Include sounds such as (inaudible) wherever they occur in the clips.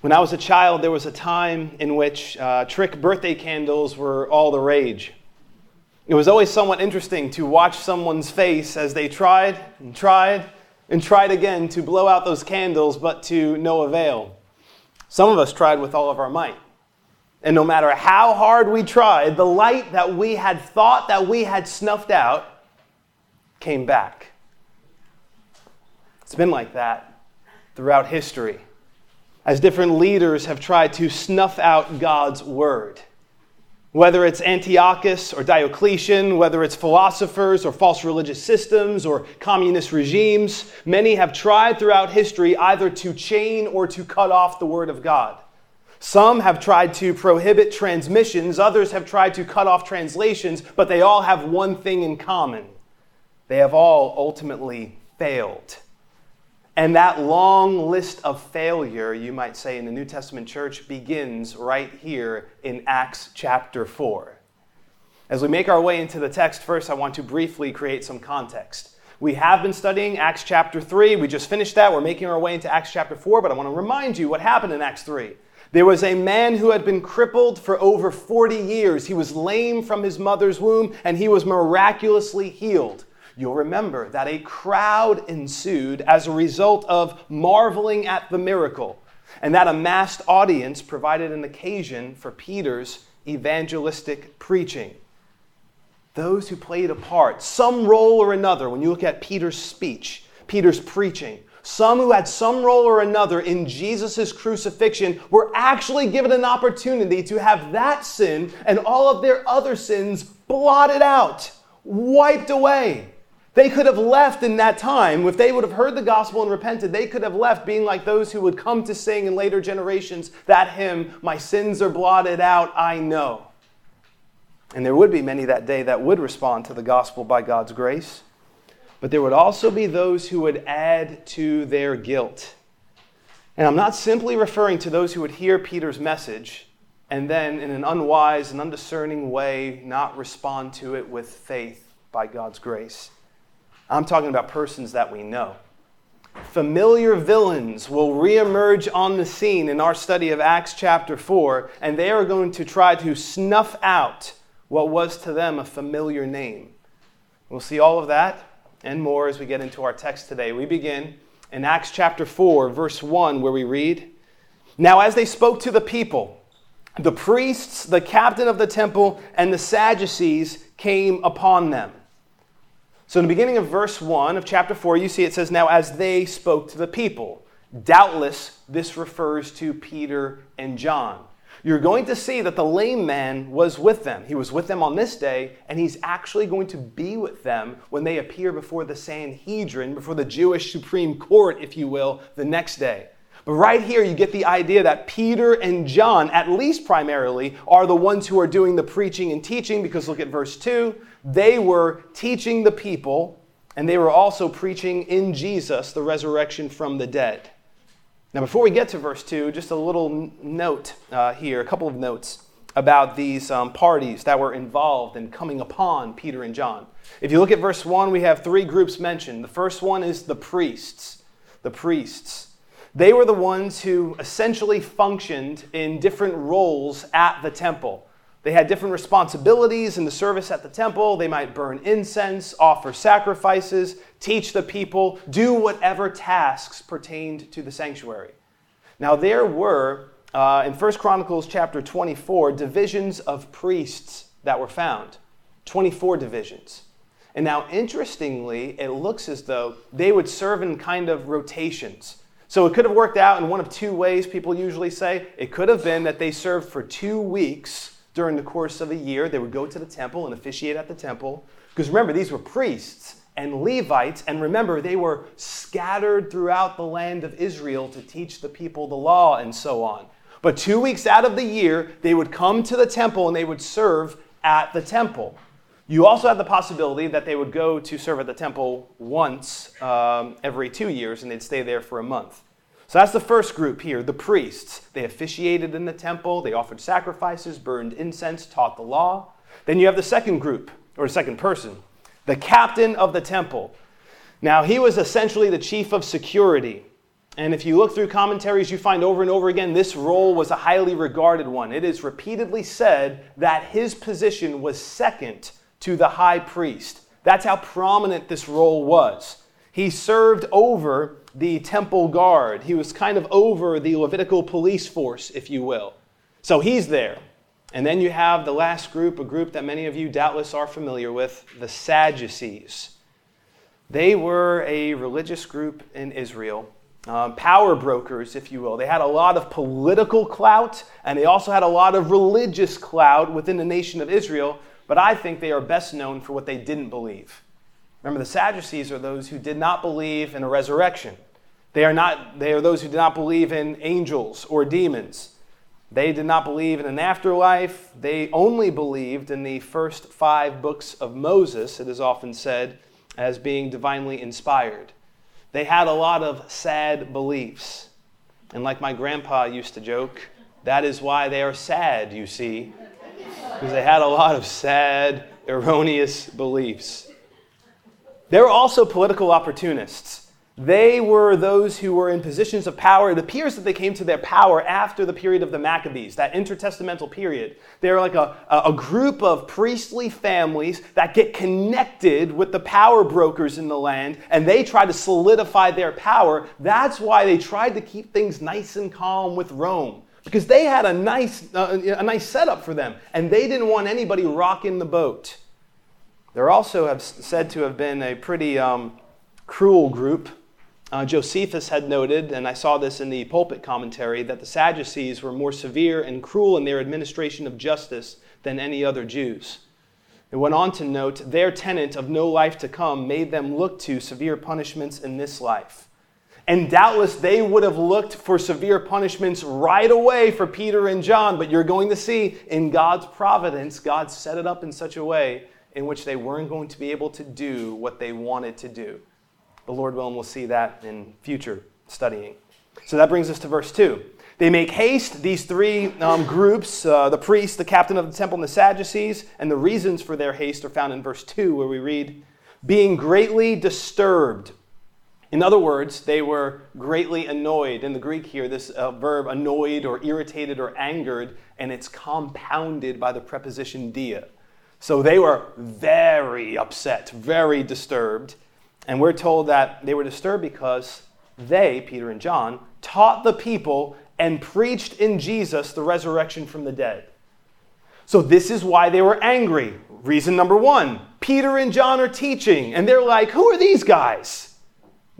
When I was a child, there was a time in which uh, trick birthday candles were all the rage. It was always somewhat interesting to watch someone's face as they tried and tried and tried again to blow out those candles, but to no avail. Some of us tried with all of our might. And no matter how hard we tried, the light that we had thought that we had snuffed out came back. It's been like that throughout history as different leaders have tried to snuff out God's word. Whether it's Antiochus or Diocletian, whether it's philosophers or false religious systems or communist regimes, many have tried throughout history either to chain or to cut off the word of God. Some have tried to prohibit transmissions, others have tried to cut off translations, but they all have one thing in common. They have all ultimately failed. And that long list of failure, you might say, in the New Testament church begins right here in Acts chapter 4. As we make our way into the text, first I want to briefly create some context. We have been studying Acts chapter 3. We just finished that. We're making our way into Acts chapter 4, but I want to remind you what happened in Acts 3. There was a man who had been crippled for over 40 years. He was lame from his mother's womb, and he was miraculously healed you'll remember that a crowd ensued as a result of marveling at the miracle, and that amassed audience provided an occasion for Peter's evangelistic preaching. Those who played a part, some role or another, when you look at Peter's speech, Peter's preaching, some who had some role or another in Jesus' crucifixion were actually given an opportunity to have that sin and all of their other sins blotted out, wiped away. They could have left in that time. If they would have heard the gospel and repented, they could have left being like those who would come to sing in later generations that hymn, My sins are blotted out, I know. And there would be many that day that would respond to the gospel by God's grace. But there would also be those who would add to their guilt. And I'm not simply referring to those who would hear Peter's message and then, in an unwise and undiscerning way, not respond to it with faith by God's grace. I'm talking about persons that we know. Familiar villains will reemerge on the scene in our study of Acts chapter 4, and they are going to try to snuff out what was to them a familiar name. We'll see all of that and more as we get into our text today. We begin in Acts chapter 4, verse 1, where we read Now, as they spoke to the people, the priests, the captain of the temple, and the Sadducees came upon them. So, in the beginning of verse 1 of chapter 4, you see it says, Now as they spoke to the people. Doubtless, this refers to Peter and John. You're going to see that the lame man was with them. He was with them on this day, and he's actually going to be with them when they appear before the Sanhedrin, before the Jewish Supreme Court, if you will, the next day. But right here, you get the idea that Peter and John, at least primarily, are the ones who are doing the preaching and teaching, because look at verse 2. They were teaching the people, and they were also preaching in Jesus the resurrection from the dead. Now, before we get to verse 2, just a little note uh, here, a couple of notes about these um, parties that were involved in coming upon Peter and John. If you look at verse 1, we have three groups mentioned. The first one is the priests. The priests. They were the ones who essentially functioned in different roles at the temple. They had different responsibilities in the service at the temple. They might burn incense, offer sacrifices, teach the people, do whatever tasks pertained to the sanctuary. Now, there were, uh, in 1 Chronicles chapter 24, divisions of priests that were found 24 divisions. And now, interestingly, it looks as though they would serve in kind of rotations. So it could have worked out in one of two ways, people usually say. It could have been that they served for two weeks during the course of a year. They would go to the temple and officiate at the temple. Because remember, these were priests and Levites, and remember, they were scattered throughout the land of Israel to teach the people the law and so on. But two weeks out of the year, they would come to the temple and they would serve at the temple. You also had the possibility that they would go to serve at the temple once um, every two years and they'd stay there for a month. So that's the first group here, the priests. They officiated in the temple, they offered sacrifices, burned incense, taught the law. Then you have the second group, or second person, the captain of the temple. Now, he was essentially the chief of security. And if you look through commentaries, you find over and over again this role was a highly regarded one. It is repeatedly said that his position was second to the high priest. That's how prominent this role was. He served over the temple guard, he was kind of over the Levitical police force, if you will. So he's there. And then you have the last group, a group that many of you doubtless are familiar with, the Sadducees. They were a religious group in Israel um, power brokers, if you will. They had a lot of political clout, and they also had a lot of religious clout within the nation of Israel, but I think they are best known for what they didn't believe. Remember, the Sadducees are those who did not believe in a resurrection. They are, not, they are those who did not believe in angels or demons. They did not believe in an afterlife. They only believed in the first five books of Moses, it is often said, as being divinely inspired. They had a lot of sad beliefs. And like my grandpa used to joke, that is why they are sad, you see, because they had a lot of sad, erroneous beliefs. They were also political opportunists. They were those who were in positions of power. It appears that they came to their power after the period of the Maccabees, that intertestamental period. They're like a, a group of priestly families that get connected with the power brokers in the land, and they try to solidify their power. That's why they tried to keep things nice and calm with Rome, because they had a nice, uh, a nice setup for them, and they didn't want anybody rocking the boat. They're also have said to have been a pretty um, cruel group uh, Josephus had noted, and I saw this in the pulpit commentary, that the Sadducees were more severe and cruel in their administration of justice than any other Jews. It went on to note their tenet of no life to come made them look to severe punishments in this life. And doubtless they would have looked for severe punishments right away for Peter and John, but you're going to see in God's providence, God set it up in such a way in which they weren't going to be able to do what they wanted to do. The Lord willing, we'll see that in future studying. So that brings us to verse 2. They make haste, these three um, groups uh, the priest, the captain of the temple, and the Sadducees. And the reasons for their haste are found in verse 2, where we read, being greatly disturbed. In other words, they were greatly annoyed. In the Greek here, this uh, verb annoyed or irritated or angered, and it's compounded by the preposition dia. So they were very upset, very disturbed. And we're told that they were disturbed because they, Peter and John, taught the people and preached in Jesus the resurrection from the dead. So, this is why they were angry. Reason number one Peter and John are teaching, and they're like, Who are these guys?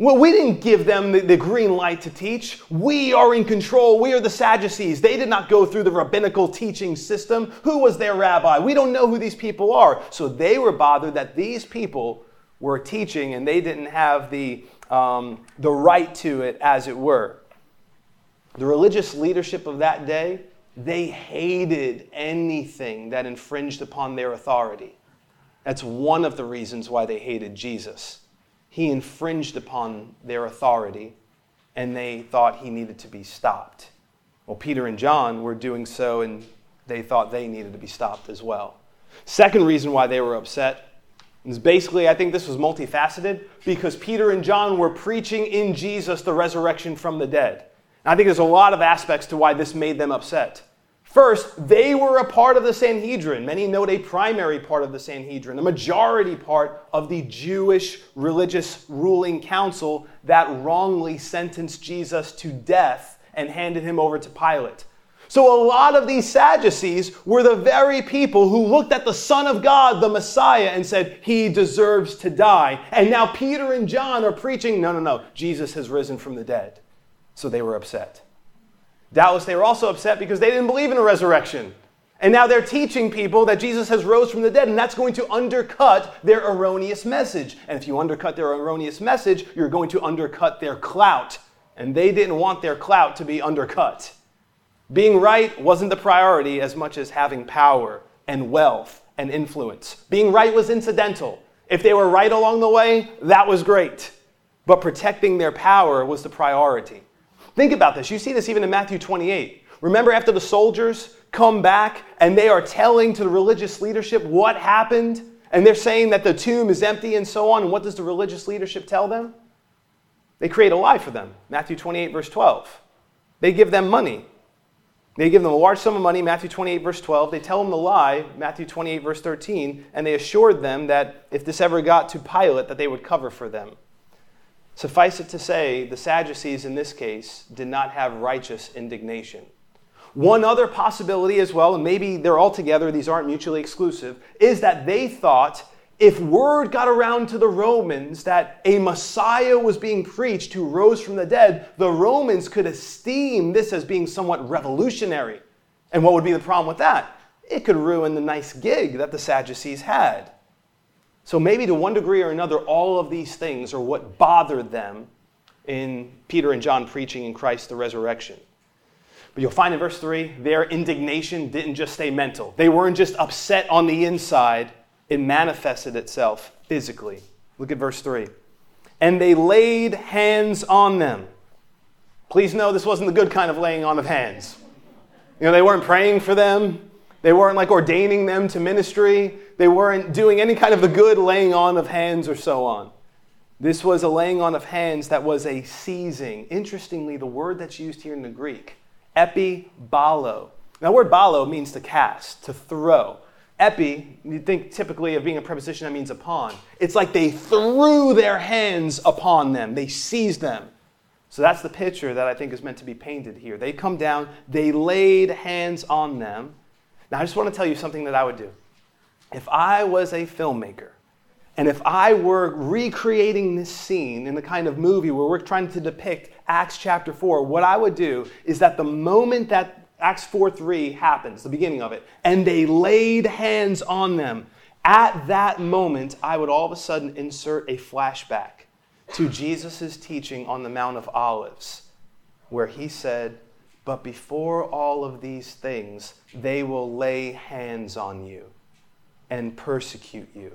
Well, we didn't give them the, the, green light to teach. We are in control. We are the Sadducees. They did not go through the rabbinical teaching system. Who was their rabbi? We don't know who these people are. So they were bothered that these people were teaching and they didn't have the, um, the right to it, as it were. The religious leadership of that day, they hated anything that infringed upon their authority. That's one of the reasons why they hated Jesus. He infringed upon their authority, and they thought he needed to be stopped. Well, Peter and John were doing so, and they thought they needed to be stopped as well. Second reason why they were upset is basically, I think this was multifaceted because Peter and John were preaching in Jesus the resurrection from the dead. And I think there's a lot of aspects to why this made them upset. First, they were a part of the Sanhedrin. Many note a primary part of the Sanhedrin, a majority part of the Jewish religious ruling council that wrongly sentenced Jesus to death and handed him over to Pilate. So, a lot of these Sadducees were the very people who looked at the Son of God, the Messiah, and said, He deserves to die. And now Peter and John are preaching, No, no, no, Jesus has risen from the dead. So they were upset. Doubtless they were also upset because they didn't believe in a resurrection. And now they're teaching people that Jesus has rose from the dead, and that's going to undercut their erroneous message. And if you undercut their erroneous message, you're going to undercut their clout. And they didn't want their clout to be undercut. Being right wasn't the priority as much as having power and wealth and influence. Being right was incidental. If they were right along the way, that was great. But protecting their power was the priority. Think about this. You see this even in Matthew 28. Remember, after the soldiers come back and they are telling to the religious leadership what happened, and they're saying that the tomb is empty and so on, and what does the religious leadership tell them? They create a lie for them. Matthew 28, verse 12. They give them money. They give them a large sum of money, Matthew 28, verse 12. They tell them the lie, Matthew 28, verse 13, and they assured them that if this ever got to Pilate, that they would cover for them. Suffice it to say, the Sadducees in this case did not have righteous indignation. One other possibility as well, and maybe they're all together, these aren't mutually exclusive, is that they thought if word got around to the Romans that a Messiah was being preached who rose from the dead, the Romans could esteem this as being somewhat revolutionary. And what would be the problem with that? It could ruin the nice gig that the Sadducees had. So maybe to one degree or another, all of these things are what bothered them in Peter and John preaching in Christ the resurrection. But you'll find in verse 3, their indignation didn't just stay mental. They weren't just upset on the inside, it manifested itself physically. Look at verse 3. And they laid hands on them. Please know this wasn't the good kind of laying on of hands. You know, they weren't praying for them, they weren't like ordaining them to ministry, they weren't doing any kind of the good laying on of hands or so on. This was a laying on of hands that was a seizing. Interestingly, the word that's used here in the Greek, epibalo. Now, the word balo means to cast, to throw. Epi, you think typically of being a preposition that means upon. It's like they threw their hands upon them, they seized them. So that's the picture that I think is meant to be painted here. They come down, they laid hands on them. Now, I just want to tell you something that I would do. If I was a filmmaker, and if I were recreating this scene in the kind of movie where we're trying to depict Acts chapter 4, what I would do is that the moment that Acts 4 3 happens, the beginning of it, and they laid hands on them. At that moment, I would all of a sudden insert a flashback to Jesus' teaching on the Mount of Olives, where he said, But before all of these things, they will lay hands on you and persecute you,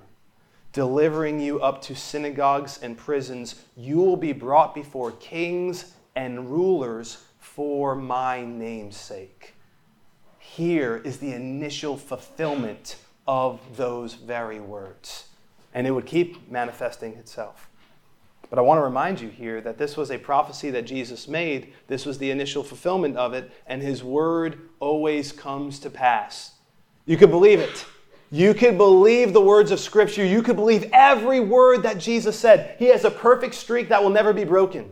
delivering you up to synagogues and prisons. You will be brought before kings and rulers for my name's sake. Here is the initial fulfillment of those very words. And it would keep manifesting itself. But I want to remind you here that this was a prophecy that Jesus made. This was the initial fulfillment of it, and his word always comes to pass. You could believe it. You could believe the words of Scripture. You could believe every word that Jesus said. He has a perfect streak that will never be broken.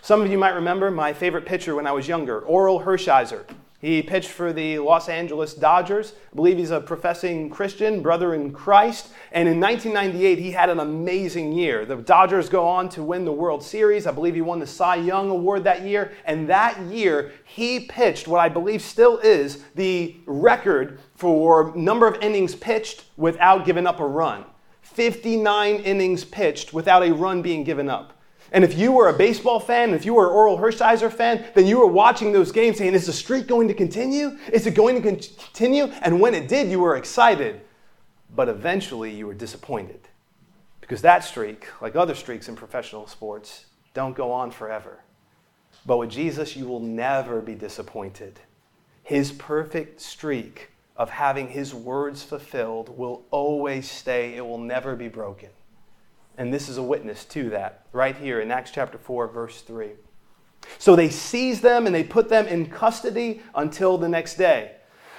Some of you might remember my favorite pitcher when I was younger, Oral Hershiser. He pitched for the Los Angeles Dodgers. I believe he's a professing Christian, brother in Christ. And in 1998, he had an amazing year. The Dodgers go on to win the World Series. I believe he won the Cy Young Award that year. And that year, he pitched what I believe still is the record for number of innings pitched without giving up a run 59 innings pitched without a run being given up. And if you were a baseball fan, if you were an Oral Hershiser fan, then you were watching those games saying, is the streak going to continue? Is it going to continue? And when it did, you were excited. But eventually, you were disappointed. Because that streak, like other streaks in professional sports, don't go on forever. But with Jesus, you will never be disappointed. His perfect streak of having his words fulfilled will always stay, it will never be broken. And this is a witness to that right here in Acts chapter 4, verse 3. So they seized them and they put them in custody until the next day.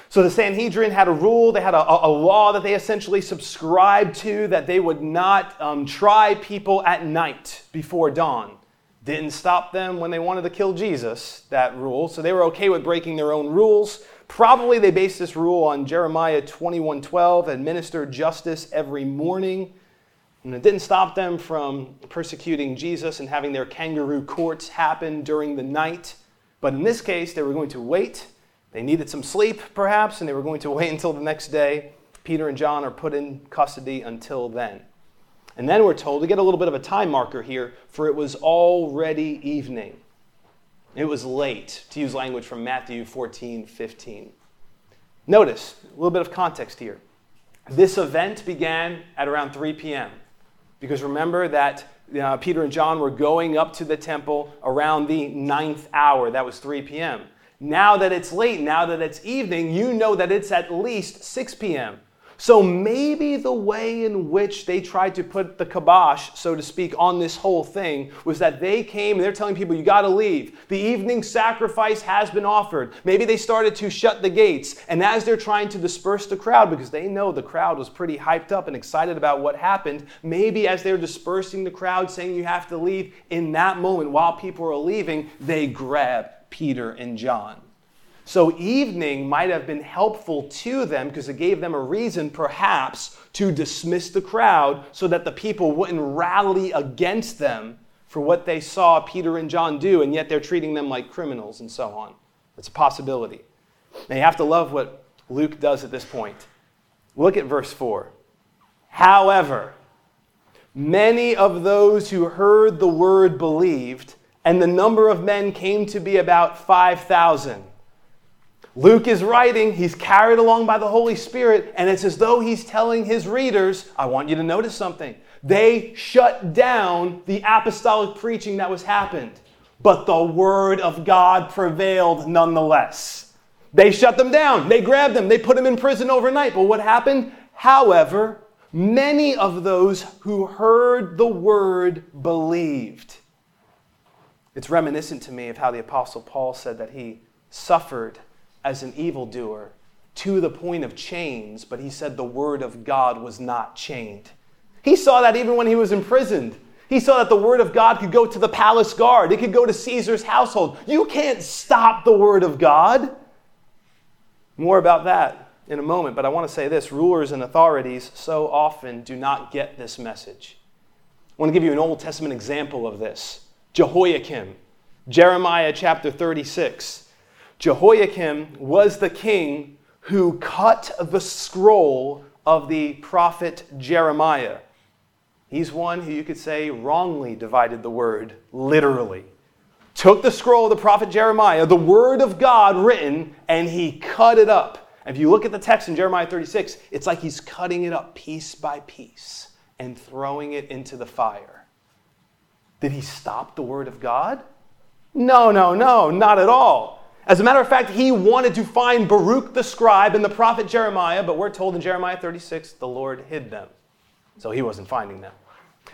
So the Sanhedrin had a rule, they had a, a law that they essentially subscribed to that they would not um, try people at night before dawn. Didn't stop them when they wanted to kill Jesus, that rule. So they were okay with breaking their own rules. Probably they based this rule on Jeremiah 21:12, administer justice every morning. And it didn't stop them from persecuting Jesus and having their kangaroo courts happen during the night. But in this case, they were going to wait. They needed some sleep, perhaps, and they were going to (laughs) wait until the next day. Peter and John are put in custody until then. And then we're told to get a little bit of a time marker here, for it was already evening. It was late, to use language from Matthew 14 15. Notice a little bit of context here. This event began at around 3 p.m. Because remember that uh, Peter and John were going up to the temple around the ninth hour. That was 3 p.m. Now that it's late, now that it's evening, you know that it's at least 6 p.m. So maybe the way in which they tried to put the kibosh, so to speak, on this whole thing was that they came and they're telling people, you got to leave. The evening sacrifice has been offered. Maybe they started to shut the gates. And as they're trying to disperse the crowd, because they know the crowd was pretty hyped up and excited about what happened, maybe as they're dispersing the crowd, saying you have to leave, in that moment, while people are leaving, they grab Peter and John. So, evening might have been helpful to them because it gave them a reason, perhaps, to dismiss the crowd so that the people wouldn't rally against them for what they saw Peter and John do, and yet they're treating them like criminals and so on. It's a possibility. Now, you have to love what Luke does at this point. Look at verse 4. However, many of those who heard the word believed, and the number of men came to be about 5,000. Luke is writing, he's carried along by the Holy Spirit, and it's as though he's telling his readers, I want you to notice something. They shut down the apostolic preaching that was happened, but the word of God prevailed nonetheless. They shut them down, they grabbed them, they put them in prison overnight. But what happened? However, many of those who heard the word believed. It's reminiscent to me of how the Apostle Paul said that he suffered as an evildoer to the point of chains, but he said the word of God was not chained. He saw that even when he was imprisoned. He saw that the word of God could go to the palace guard, it could go to Caesar's household. You can't stop the word of God. More about that in a moment, but I want to say this rulers and authorities so often do not get this message. I want to give you an Old Testament example of this Jehoiakim, Jeremiah chapter 36. Jehoiakim was the king who cut the scroll of the prophet Jeremiah. He's one who you could say wrongly divided the word, literally. Took the scroll of the prophet Jeremiah, the word of God written, and he cut it up. if you look at the text in Jeremiah 36, it's like he's cutting it up piece by piece and throwing it into the fire. Did he stop the word of God? No, no, no, not at all. As a matter of fact, he wanted to find Baruch the scribe and the prophet Jeremiah, but we're told in Jeremiah 36 the Lord hid them. So he wasn't finding them.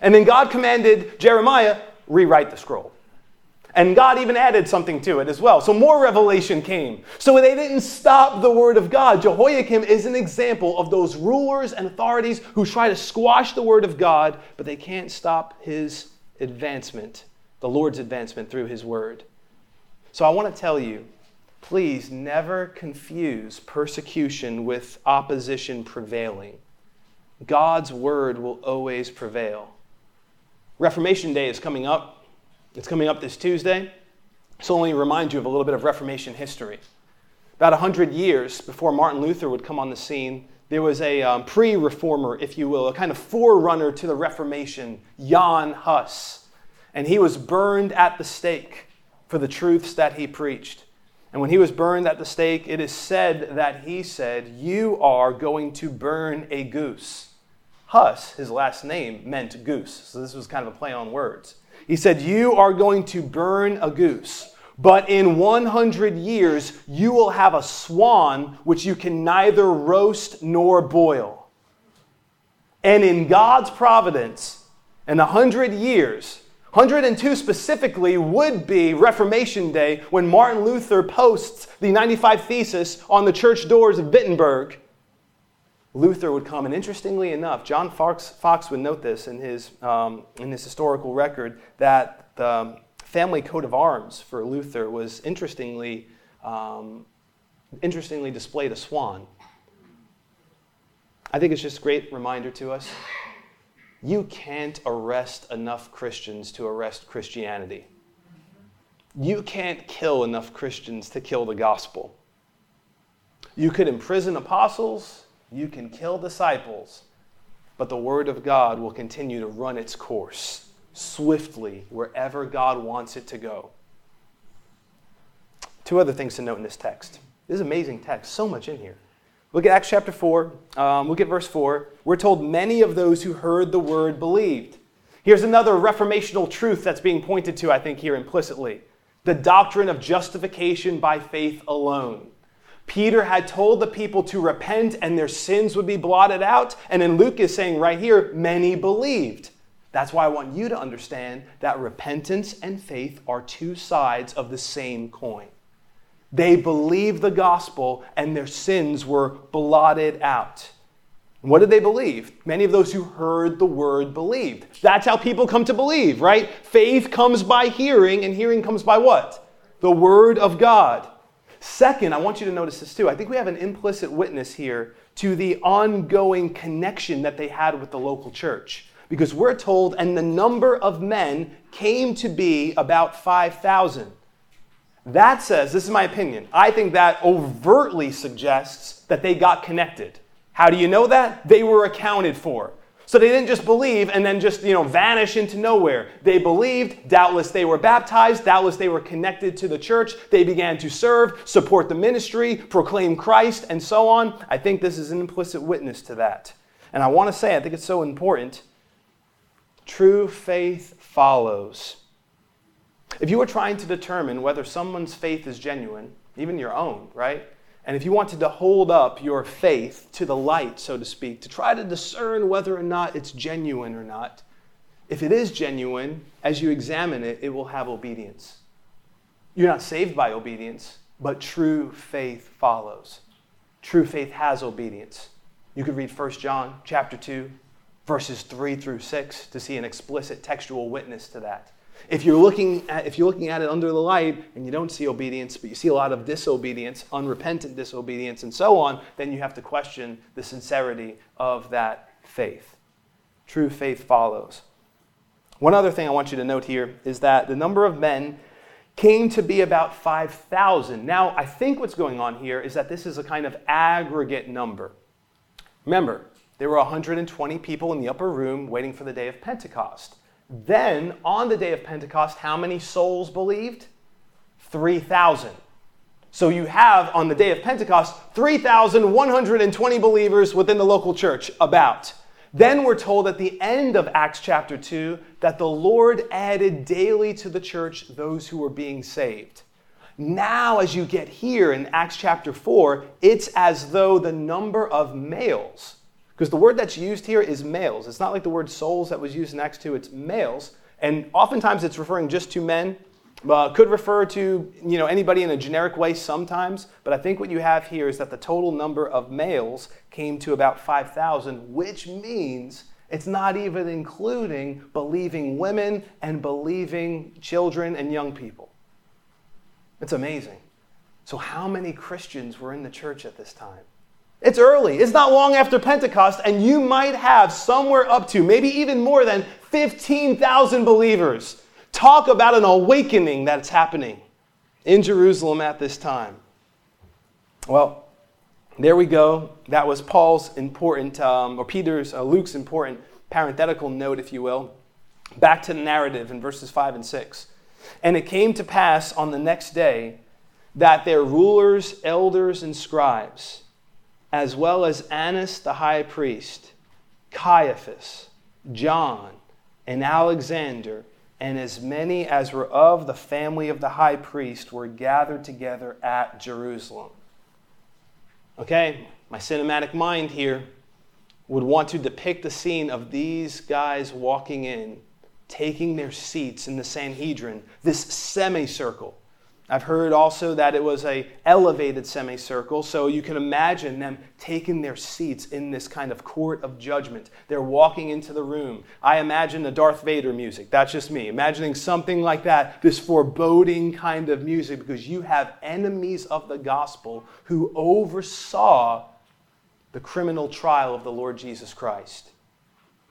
And then God commanded Jeremiah, rewrite the scroll. And God even added something to it as well. So more revelation came. So they didn't stop the word of God. Jehoiakim is an example of those rulers and authorities who try to squash the word of God, but they can't stop his advancement, the Lord's advancement through his word. So I want to tell you Please never confuse persecution with opposition prevailing. God's word will always prevail. Reformation Day is coming up. It's coming up this Tuesday. So, let me remind you of a little bit of Reformation history. About 100 years before Martin Luther would come on the scene, there was a um, pre reformer, if you will, a kind of forerunner to the Reformation, Jan Hus. And he was burned at the stake for the truths that he preached. And when he was burned at the stake, it is said that he said, You are going to burn a goose. Huss, his last name, meant goose. So this was kind of a play on words. He said, You are going to burn a goose. But in 100 years, you will have a swan which you can neither roast nor boil. And in God's providence, in 100 years, 102 specifically would be Reformation Day when Martin Luther posts the 95 Thesis on the church doors of Wittenberg. Luther would come, and interestingly enough, John Fox, Foxe would note this in his, um, in his historical record that the family coat of arms for Luther was interestingly, um, interestingly displayed a swan. I think it's just a great reminder to us you can't arrest enough Christians to arrest Christianity. You can't kill enough Christians to kill the gospel. You could imprison apostles, you can kill disciples, but the Word of God will continue to run its course swiftly wherever God wants it to go. Two other things to note in this text. This is amazing text, so much in here. Look at Acts chapter 4. Um, look at verse 4. We're told many of those who heard the word believed. Here's another reformational truth that's being pointed to, I think, here implicitly the doctrine of justification by faith alone. Peter had told the people to repent and their sins would be blotted out. And then Luke is saying right here, many believed. That's why I want you to understand that repentance and faith are two sides of the same coin. They believed the gospel and their sins were blotted out. What did they believe? Many of those who heard the word believed. That's how people come to believe, right? Faith comes by hearing, and hearing comes by what? The word of God. Second, I want you to notice this too. I think we have an implicit witness here to the ongoing connection that they had with the local church. Because we're told, and the number of men came to be about 5,000. That says, this is my opinion, I think that overtly suggests that they got connected. How do you know that? They were accounted for. So they didn't just believe and then just, you know, vanish into nowhere. They believed, doubtless they were baptized, doubtless they were connected to the church. They began to serve, support the ministry, proclaim Christ, and so on. I think this is an implicit witness to that. And I want to say, I think it's so important. True faith follows. If you were trying to determine whether someone's faith is genuine, even your own, right? And if you wanted to hold up your faith to the light, so to speak, to try to discern whether or not it's genuine or not, if it is genuine, as you examine it, it will have obedience. You're not saved by obedience, but true faith follows. True faith has obedience. You could read 1 John chapter 2, verses 3 through 6 to see an explicit textual witness to that. If you're looking at, if you're looking at it under the light and you don't see obedience, but you see a lot of disobedience, unrepentant disobedience, and so on, then you have to question the sincerity of that faith. True faith follows. One other thing I want you to note here is that the number of men came to be about 5,000. Now, I think what's going on here is that this is a kind of aggregate number. Remember, there were 120 people in the upper room waiting for the day of Pentecost. Then, on the day of Pentecost, how many souls believed? 3,000. So you have on the day of Pentecost 3,120 believers within the local church, about. Then we're told at the end of Acts chapter 2 that the Lord added daily to the church those who were being saved. Now, as you get here in Acts chapter 4, it's as though the number of males because the word that's used here is males. It's not like the word souls that was used in Acts 2, it's males. And oftentimes it's referring just to men. Uh, could refer to you know anybody in a generic way sometimes, but I think what you have here is that the total number of males came to about 5,000, which means it's not even including believing women and believing children and young people. It's amazing. So, how many Christians were in the church at this time? It's early. It's not long after Pentecost, and you might have somewhere up to, maybe even more than 15,000 believers. Talk about an awakening that's happening in Jerusalem at this time. Well, there we go. That was Paul's important, um, or Peter's, uh, Luke's important parenthetical note, if you will. Back to the narrative in verses 5 and 6. And it came to pass on the next day that their rulers, elders, and scribes, as well as Annas the high priest, Caiaphas, John, and Alexander, and as many as were of the family of the high priest were gathered together at Jerusalem. Okay, my cinematic mind here would want to depict the scene of these guys walking in, taking their seats in the Sanhedrin, this semicircle I've heard also that it was a elevated semicircle, so you can imagine them taking their seats in this kind of court of judgment. They're walking into the room. I imagine the Darth Vader music. That's just me. Imagining something like that, this foreboding kind of music, because you have enemies of the gospel who oversaw the criminal trial of the Lord Jesus Christ.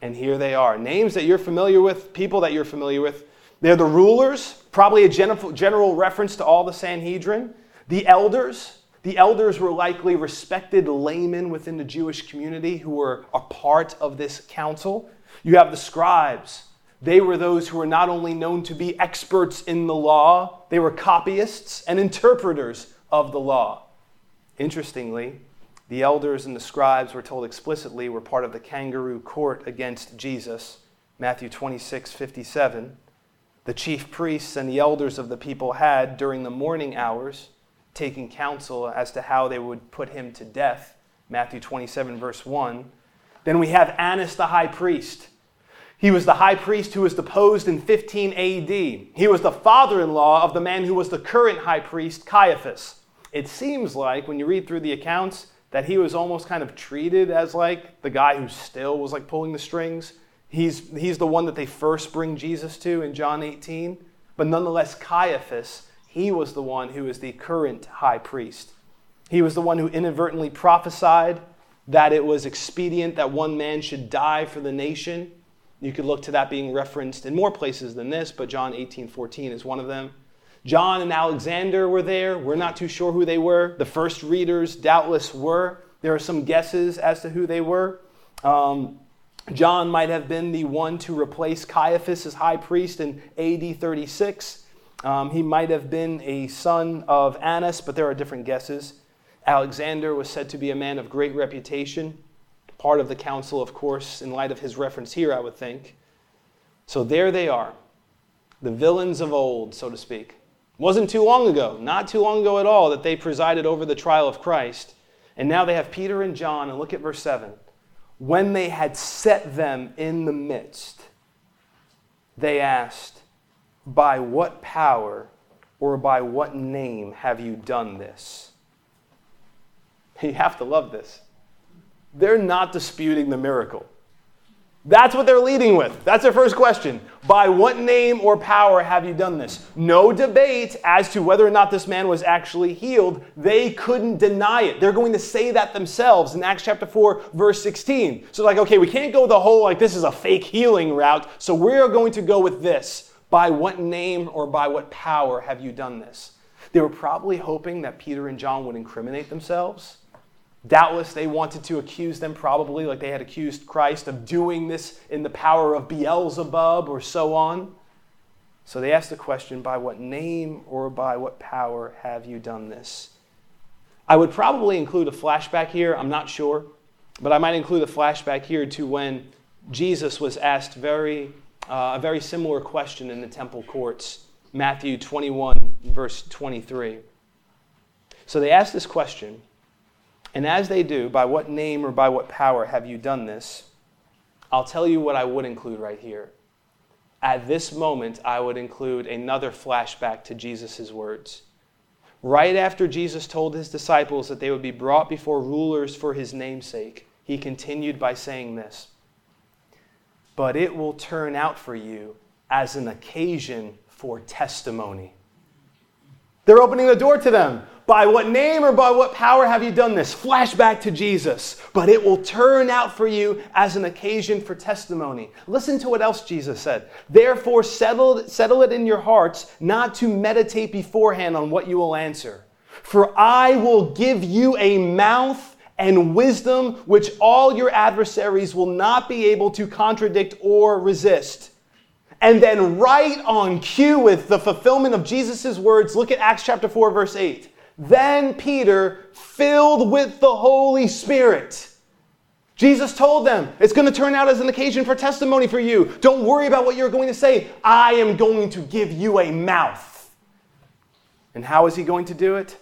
And here they are. Names that you're familiar with, people that you're familiar with. They're the rulers, probably a general reference to all the Sanhedrin. The elders, the elders were likely respected laymen within the Jewish community who were a part of this council. You have the scribes. They were those who were not only known to be experts in the law, they were copyists and interpreters of the law. Interestingly, the elders and the scribes were told explicitly were part of the kangaroo court against Jesus, Matthew 26, 57 the chief priests and the elders of the people had during the morning hours taking counsel as to how they would put him to death. Matthew 27, verse 1. Then we have Annas the high priest. He was the high priest who was deposed in 15 AD. He was the father in law of the man who was the current high priest, Caiaphas. It seems like, when you read through the accounts, that he was almost kind of treated as like the guy who still was like pulling the strings. He's, he's the one that they first bring Jesus to in John 18. But nonetheless, Caiaphas, he was the one who is the current high priest. He was the one who inadvertently prophesied that it was expedient that one man should die for the nation. You could look to that being referenced in more places than this, but John 18:14 is one of them. John and Alexander were there. We're not too sure who they were. The first readers doubtless were. There are some guesses as to who they were. Um, John might have been the one to replace Caiaphas as high priest in AD 36. Um, he might have been a son of Annas, but there are different guesses. Alexander was said to be a man of great reputation, part of the council, of course, in light of his reference here, I would think. So there they are, the villains of old, so to speak. Wasn't too long ago, not too long ago at all, that they presided over the trial of Christ. And now they have Peter and John, and look at verse 7. When they had set them in the midst, they asked, By what power or by what name have you done this? (laughs) You have to love this. They're not disputing the miracle. That's what they're leading with. That's their first question. By what name or power have you done this? No debate as to whether or not this man was actually healed. They couldn't deny it. They're going to say that themselves in Acts chapter 4, verse 16. So, like, okay, we can't go the whole, like, this is a fake healing route. So, we're going to go with this. By what name or by what power have you done this? They were probably hoping that Peter and John would incriminate themselves Doubtless they wanted to accuse them, probably like they had accused Christ of doing this in the power of Beelzebub or so on. So they asked the question by what name or by what power have you done this? I would probably include a flashback here, I'm not sure, but I might include a flashback here to when Jesus was asked very, uh, a very similar question in the temple courts, Matthew 21, verse 23. So they asked this question. And as they do, by what name or by what power have you done this? I'll tell you what I would include right here. At this moment, I would include another flashback to Jesus' words. Right after Jesus told his disciples that they would be brought before rulers for his namesake, he continued by saying this But it will turn out for you as an occasion for testimony. They're opening the door to them. By what name or by what power have you done this? Flashback to Jesus. But it will turn out for you as an occasion for testimony. Listen to what else Jesus said. Therefore, settle, settle it in your hearts not to meditate beforehand on what you will answer. For I will give you a mouth and wisdom which all your adversaries will not be able to contradict or resist. And then, right on cue with the fulfillment of Jesus' words, look at Acts chapter 4, verse 8. Then Peter, filled with the Holy Spirit, Jesus told them, It's going to turn out as an occasion for testimony for you. Don't worry about what you're going to say. I am going to give you a mouth. And how is he going to do it?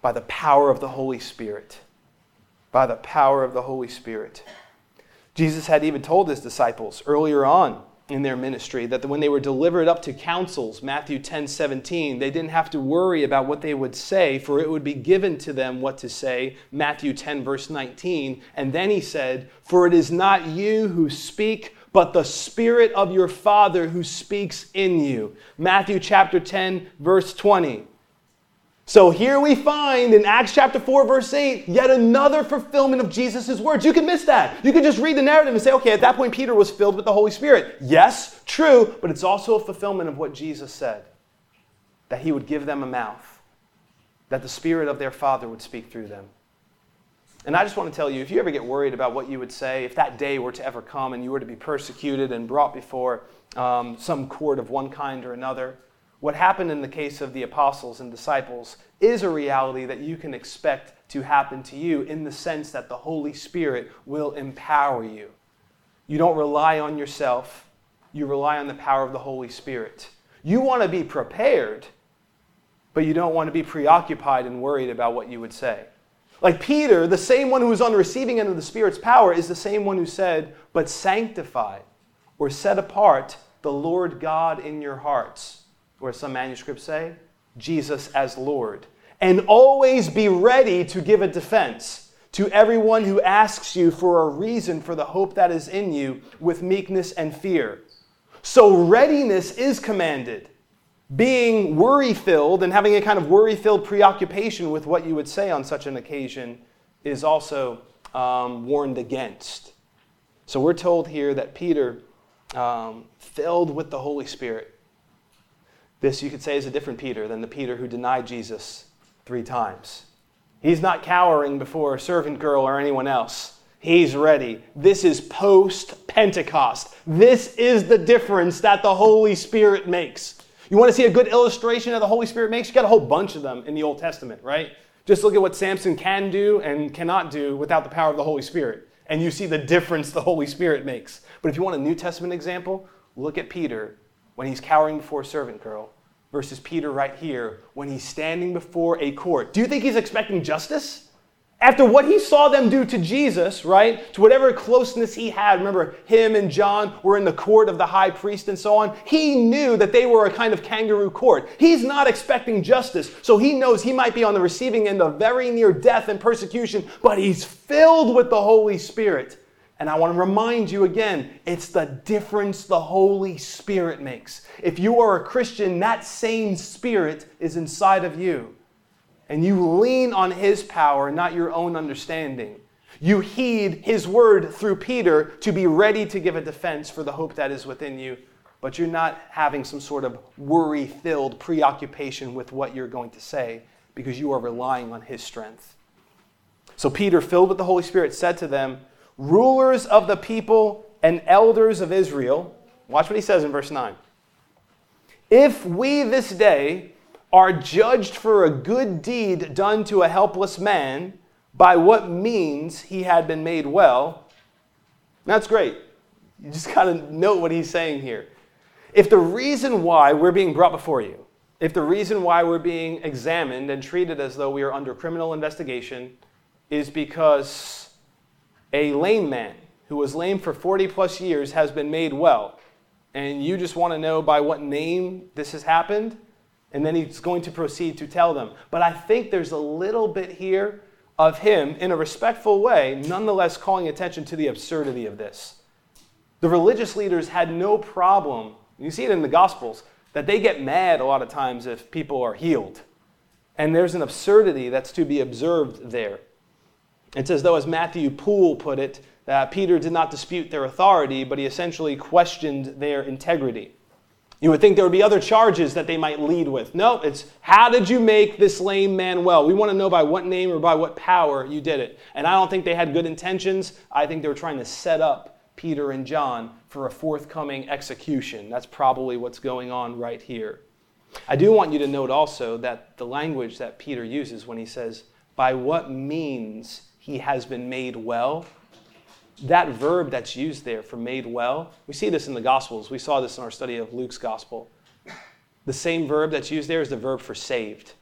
By the power of the Holy Spirit. By the power of the Holy Spirit. Jesus had even told his disciples earlier on in their ministry that when they were delivered up to councils matthew 10 17 they didn't have to worry about what they would say for it would be given to them what to say matthew 10 verse 19 and then he said for it is not you who speak but the spirit of your father who speaks in you. Matthew chapter 10 verse 20 so here we find in Acts chapter 4, verse 8, yet another fulfillment of Jesus' words. You can miss that. You can just read the narrative and say, okay, at that point, Peter was filled with the Holy Spirit. Yes, true, but it's also a fulfillment of what Jesus said that he would give them a mouth, that the Spirit of their Father would speak through them. And I just want to tell you if you ever get worried about what you would say, if that day were to ever come and you were to be persecuted and brought before um, some court of one kind or another, what happened in the case of the apostles and disciples is a reality that you can expect to happen to you in the sense that the Holy Spirit will empower you. You don't rely on yourself, you rely on the power of the Holy Spirit. You want to be prepared, but you don't want to be preoccupied and worried about what you would say. Like Peter, the same one who was on the receiving end of the Spirit's power, is the same one who said, But sanctify or set apart the Lord God in your hearts. Or some manuscripts say, Jesus as Lord. And always be ready to give a defense to everyone who asks you for a reason for the hope that is in you with meekness and fear. So, readiness is commanded. Being worry filled and having a kind of worry filled preoccupation with what you would say on such an occasion is also um, warned against. So, we're told here that Peter, um, filled with the Holy Spirit, this you could say is a different Peter than the Peter who denied Jesus three times. He's not cowering before a servant girl or anyone else. He's ready. This is post Pentecost. This is the difference that the Holy Spirit makes. You want to see a good illustration of the Holy Spirit makes? You got a whole bunch of them in the Old Testament, right? Just look at what Samson can do and cannot do without the power of the Holy Spirit. And you see the difference the Holy Spirit makes. But if you want a New Testament example, look at Peter when he's cowering before a servant girl versus Peter right here when he's standing before a court. Do you think he's expecting justice? After what he saw them do to Jesus, right, to whatever closeness he had, remember him and John were in the court of the high priest and so on. He knew that they were a kind of kangaroo court. He's not expecting justice, so he knows he might be on the receiving end of very near death and persecution, but he's filled with the Holy Spirit. And I want to remind you again, it's the difference the Holy Spirit makes. If you are a Christian, that same Spirit is inside of you. And you lean on His power, not your own understanding. You heed His word through Peter to be ready to give a defense for the hope that is within you, but you're not having some sort of worry filled preoccupation with what you're going to say because you are relying on His strength. So Peter, filled with the Holy Spirit, said to them, rulers of the people and elders of Israel. Watch what he says in verse 9. If we this day are judged for a good deed done to a helpless man, by what means he had been made well, that's great. You just got to note what he's saying here. If the reason why we're being brought before you, if the reason why we're being examined and treated as though we are under criminal investigation is because a lame man who was lame for 40 plus years has been made well. And you just want to know by what name this has happened. And then he's going to proceed to tell them. But I think there's a little bit here of him, in a respectful way, nonetheless calling attention to the absurdity of this. The religious leaders had no problem, you see it in the Gospels, that they get mad a lot of times if people are healed. And there's an absurdity that's to be observed there. It's as though, as Matthew Poole put it, that Peter did not dispute their authority, but he essentially questioned their integrity. You would think there would be other charges that they might lead with. No, it's how did you make this lame man well? We want to know by what name or by what power you did it. And I don't think they had good intentions. I think they were trying to set up Peter and John for a forthcoming execution. That's probably what's going on right here. I do want you to note also that the language that Peter uses when he says, By what means he has been made well. That verb that's used there for made well, we see this in the Gospels. We saw this in our study of Luke's Gospel. The same verb that's used there is the verb for saved.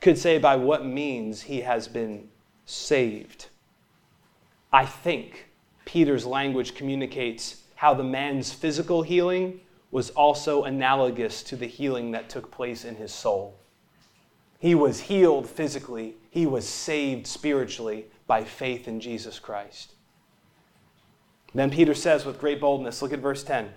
Could say by what means he has been saved. I think Peter's language communicates how the man's physical healing was also analogous to the healing that took place in his soul. He was healed physically, he was saved spiritually by faith in Jesus Christ. Then Peter says with great boldness, look at verse 10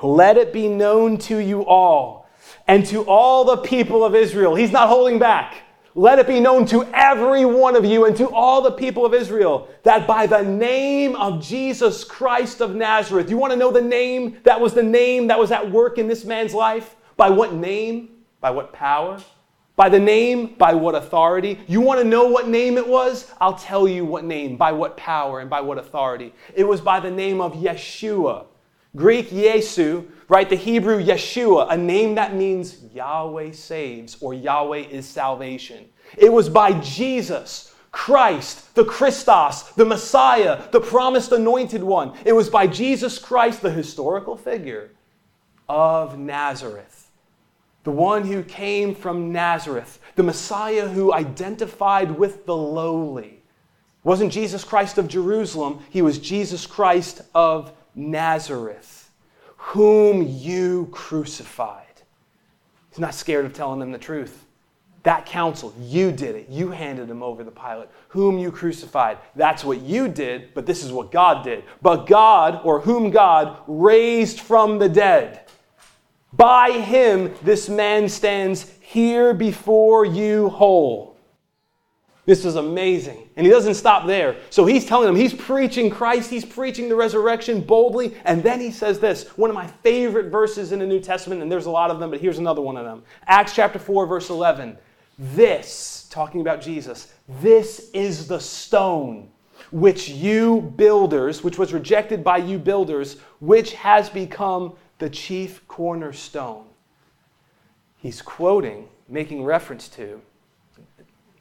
Let it be known to you all and to all the people of Israel. He's not holding back. Let it be known to every one of you and to all the people of Israel that by the name of Jesus Christ of Nazareth, you want to know the name that was the name that was at work in this man's life? By what name? By what power? By the name, by what authority? You want to know what name it was? I'll tell you what name, by what power, and by what authority. It was by the name of Yeshua. Greek Yesu, right? The Hebrew Yeshua, a name that means Yahweh saves or Yahweh is salvation. It was by Jesus, Christ, the Christos, the Messiah, the promised anointed one. It was by Jesus Christ, the historical figure of Nazareth the one who came from Nazareth, the Messiah who identified with the lowly. Wasn't Jesus Christ of Jerusalem, he was Jesus Christ of Nazareth, whom you crucified. He's not scared of telling them the truth. That council, you did it. You handed him over to Pilate, whom you crucified. That's what you did, but this is what God did. But God, or whom God, raised from the dead. By him, this man stands here before you whole. This is amazing. And he doesn't stop there. So he's telling them, he's preaching Christ, he's preaching the resurrection boldly. And then he says this one of my favorite verses in the New Testament, and there's a lot of them, but here's another one of them Acts chapter 4, verse 11. This, talking about Jesus, this is the stone which you builders, which was rejected by you builders, which has become the chief cornerstone. He's quoting, making reference to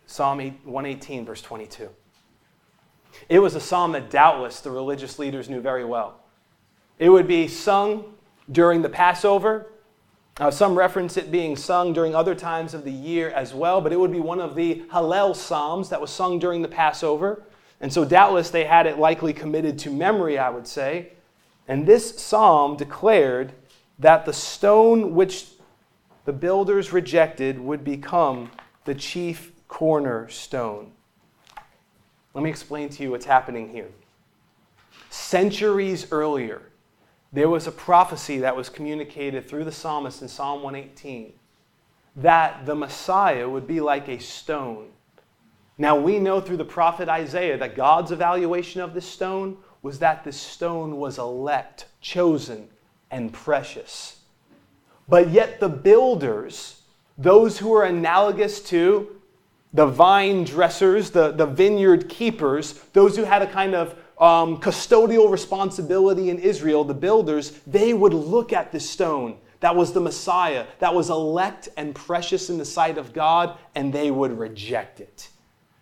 Psalm 118, verse 22. It was a psalm that doubtless the religious leaders knew very well. It would be sung during the Passover. Uh, some reference it being sung during other times of the year as well, but it would be one of the Hallel psalms that was sung during the Passover. And so, doubtless, they had it likely committed to memory, I would say. And this psalm declared that the stone which the builders rejected would become the chief cornerstone. Let me explain to you what's happening here. Centuries earlier, there was a prophecy that was communicated through the psalmist in Psalm 118 that the Messiah would be like a stone. Now, we know through the prophet Isaiah that God's evaluation of this stone was that the stone was elect, chosen, and precious. But yet, the builders, those who were analogous to the vine dressers, the, the vineyard keepers, those who had a kind of um, custodial responsibility in Israel, the builders, they would look at the stone that was the Messiah, that was elect and precious in the sight of God, and they would reject it.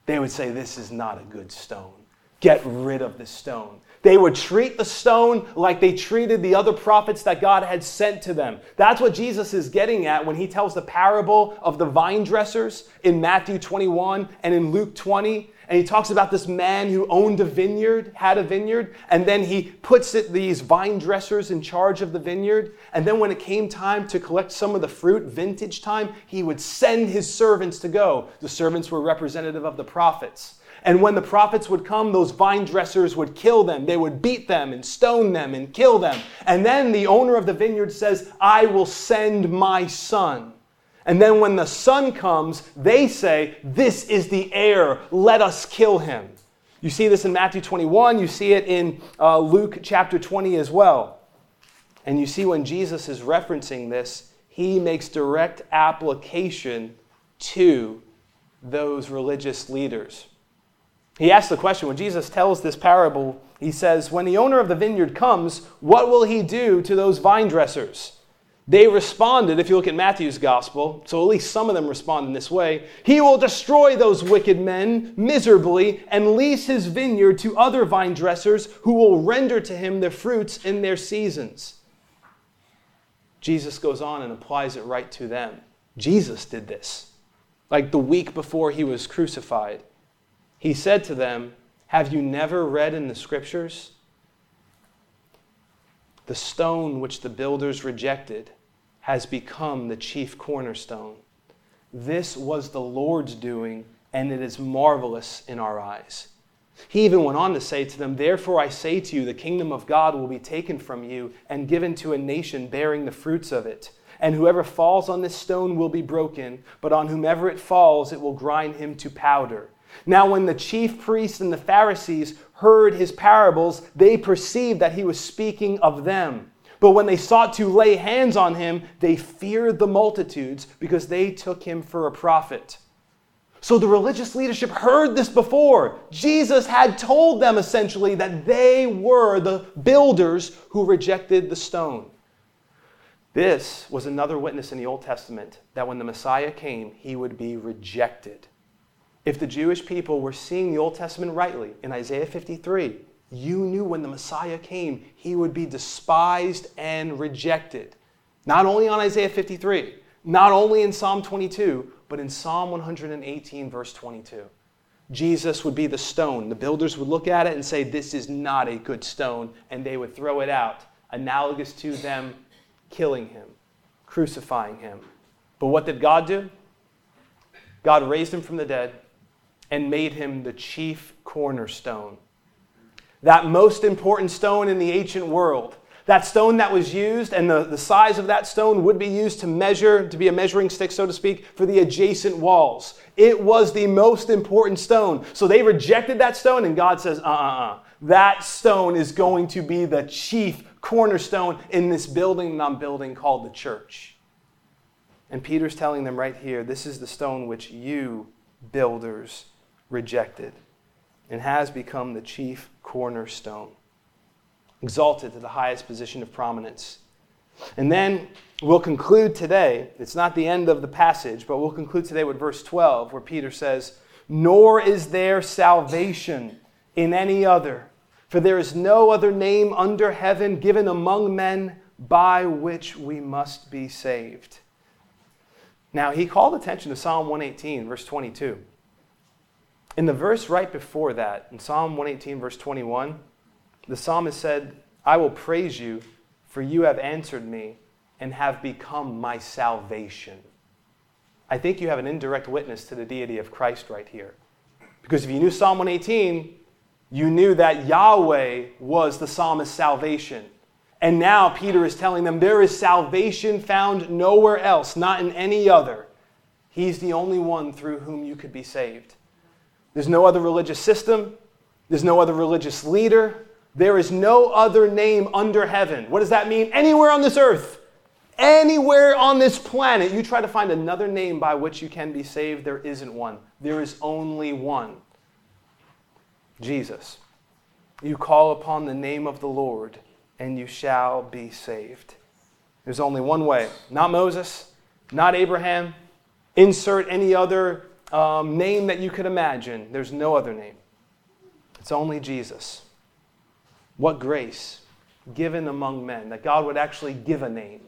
They would say, This is not a good stone. Get rid of the stone. They would treat the stone like they treated the other prophets that God had sent to them. That's what Jesus is getting at when he tells the parable of the vine dressers in Matthew 21 and in Luke 20. And he talks about this man who owned a vineyard, had a vineyard, and then he puts it, these vine dressers in charge of the vineyard. And then when it came time to collect some of the fruit, vintage time, he would send his servants to go. The servants were representative of the prophets. And when the prophets would come, those vine dressers would kill them. They would beat them and stone them and kill them. And then the owner of the vineyard says, I will send my son. And then when the son comes, they say, This is the heir. Let us kill him. You see this in Matthew 21. You see it in uh, Luke chapter 20 as well. And you see when Jesus is referencing this, he makes direct application to those religious leaders. He asks the question when Jesus tells this parable, he says, When the owner of the vineyard comes, what will he do to those vine dressers? They responded, if you look at Matthew's gospel, so at least some of them respond in this way He will destroy those wicked men miserably and lease his vineyard to other vine dressers who will render to him the fruits in their seasons. Jesus goes on and applies it right to them. Jesus did this, like the week before he was crucified. He said to them, Have you never read in the scriptures? The stone which the builders rejected has become the chief cornerstone. This was the Lord's doing, and it is marvelous in our eyes. He even went on to say to them, Therefore I say to you, the kingdom of God will be taken from you and given to a nation bearing the fruits of it. And whoever falls on this stone will be broken, but on whomever it falls, it will grind him to powder. Now, when the chief priests and the Pharisees heard his parables, they perceived that he was speaking of them. But when they sought to lay hands on him, they feared the multitudes because they took him for a prophet. So the religious leadership heard this before. Jesus had told them essentially that they were the builders who rejected the stone. This was another witness in the Old Testament that when the Messiah came, he would be rejected. If the Jewish people were seeing the Old Testament rightly in Isaiah 53, you knew when the Messiah came, he would be despised and rejected. Not only on Isaiah 53, Not only in Psalm 22, but in Psalm 118, verse 22. Jesus would be the stone. The builders would look at it and say, This is not a good stone, and they would throw it out, analogous to them killing him, crucifying him. But what did God do? God raised him from the dead and made him the chief cornerstone. That most important stone in the ancient world. That stone that was used, and the, the size of that stone would be used to measure, to be a measuring stick, so to speak, for the adjacent walls. It was the most important stone. So they rejected that stone, and God says, uh uh uh. That stone is going to be the chief cornerstone in this building that I'm building called the church. And Peter's telling them right here this is the stone which you, builders, rejected and has become the chief cornerstone, exalted to the highest position of prominence. And then we'll conclude today. It's not the end of the passage, but we'll conclude today with verse 12, where Peter says, Nor is there salvation in any other, for there is no other name under heaven given among men by which we must be saved. Now, he called attention to Psalm 118, verse 22. In the verse right before that, in Psalm 118, verse 21, the psalmist said, I will praise you, for you have answered me and have become my salvation. I think you have an indirect witness to the deity of Christ right here. Because if you knew Psalm 118, you knew that Yahweh was the psalmist's salvation. And now Peter is telling them there is salvation found nowhere else, not in any other. He's the only one through whom you could be saved. There's no other religious system, there's no other religious leader, there is no other name under heaven. What does that mean? Anywhere on this earth, anywhere on this planet, you try to find another name by which you can be saved, there isn't one. There is only one Jesus. You call upon the name of the Lord and you shall be saved. There's only one way. Not Moses, not Abraham. Insert any other um, name that you could imagine. There's no other name. It's only Jesus. What grace given among men that God would actually give a name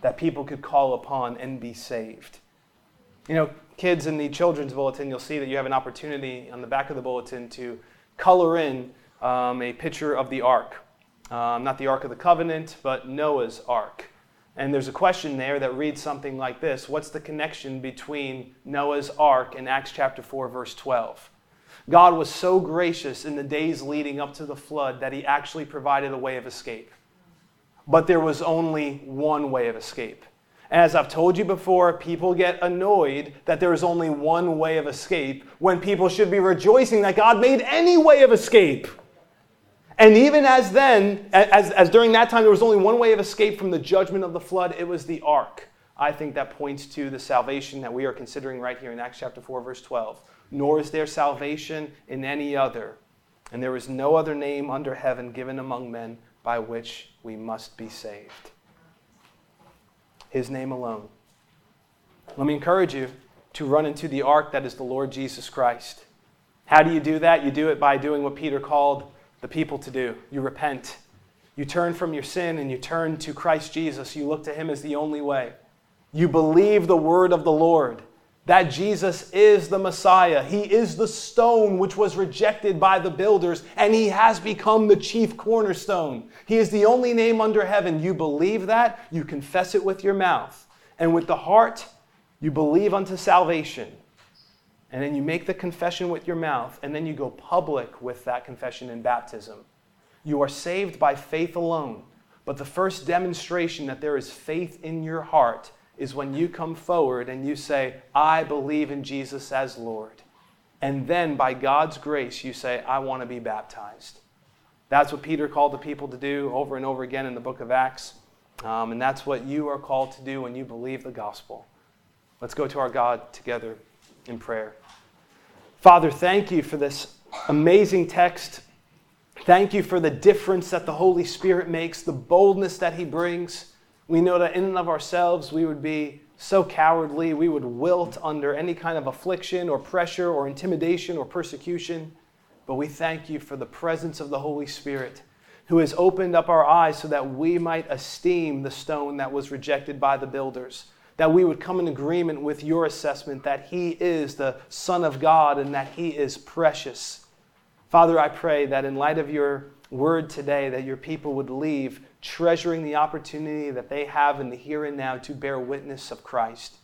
that people could call upon and be saved. You know, kids in the children's bulletin, you'll see that you have an opportunity on the back of the bulletin to color in um, a picture of the ark um, not the Ark of the Covenant, but Noah's Ark. And there's a question there that reads something like this What's the connection between Noah's Ark and Acts chapter 4, verse 12? God was so gracious in the days leading up to the flood that he actually provided a way of escape. But there was only one way of escape. As I've told you before, people get annoyed that there is only one way of escape when people should be rejoicing that God made any way of escape. And even as then, as, as during that time, there was only one way of escape from the judgment of the flood, it was the ark. I think that points to the salvation that we are considering right here in Acts chapter 4, verse 12. Nor is there salvation in any other, and there is no other name under heaven given among men by which we must be saved. His name alone. Let me encourage you to run into the ark that is the Lord Jesus Christ. How do you do that? You do it by doing what Peter called the people to do. You repent. You turn from your sin and you turn to Christ Jesus. You look to him as the only way. You believe the word of the Lord that Jesus is the Messiah. He is the stone which was rejected by the builders, and he has become the chief cornerstone. He is the only name under heaven. You believe that, you confess it with your mouth, and with the heart, you believe unto salvation and then you make the confession with your mouth, and then you go public with that confession in baptism. You are saved by faith alone. But the first demonstration that there is faith in your heart is when you come forward and you say, I believe in Jesus as Lord. And then by God's grace, you say, I want to be baptized. That's what Peter called the people to do over and over again in the book of Acts. Um, and that's what you are called to do when you believe the gospel. Let's go to our God together in prayer. Father, thank you for this amazing text. Thank you for the difference that the Holy Spirit makes, the boldness that He brings. We know that in and of ourselves we would be so cowardly, we would wilt under any kind of affliction or pressure or intimidation or persecution. But we thank you for the presence of the Holy Spirit who has opened up our eyes so that we might esteem the stone that was rejected by the builders that we would come in agreement with your assessment that He is the Son of God and that He is precious. Father, I pray that in light of your word today, that your people would leave treasuring the opportunity that they have in the here and now to bear witness of Christ.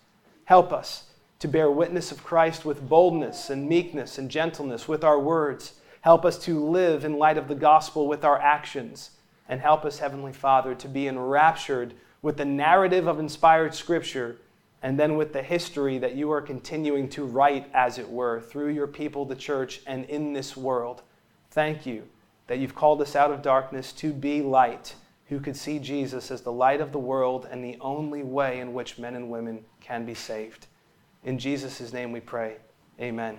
Help us to bear witness of Christ with boldness and meekness and gentleness with our words. Help us to live in light of the gospel with our actions. And help us, Heavenly Father, to be enraptured with the narrative of inspired Scripture and then with the history that you are continuing to write, as it were, through your people, the church, and in this world. Thank you that you've called us out of darkness to be light, who could see Jesus as the light of the world and the only way in which men and women can be saved. In Jesus' name we pray. Amen.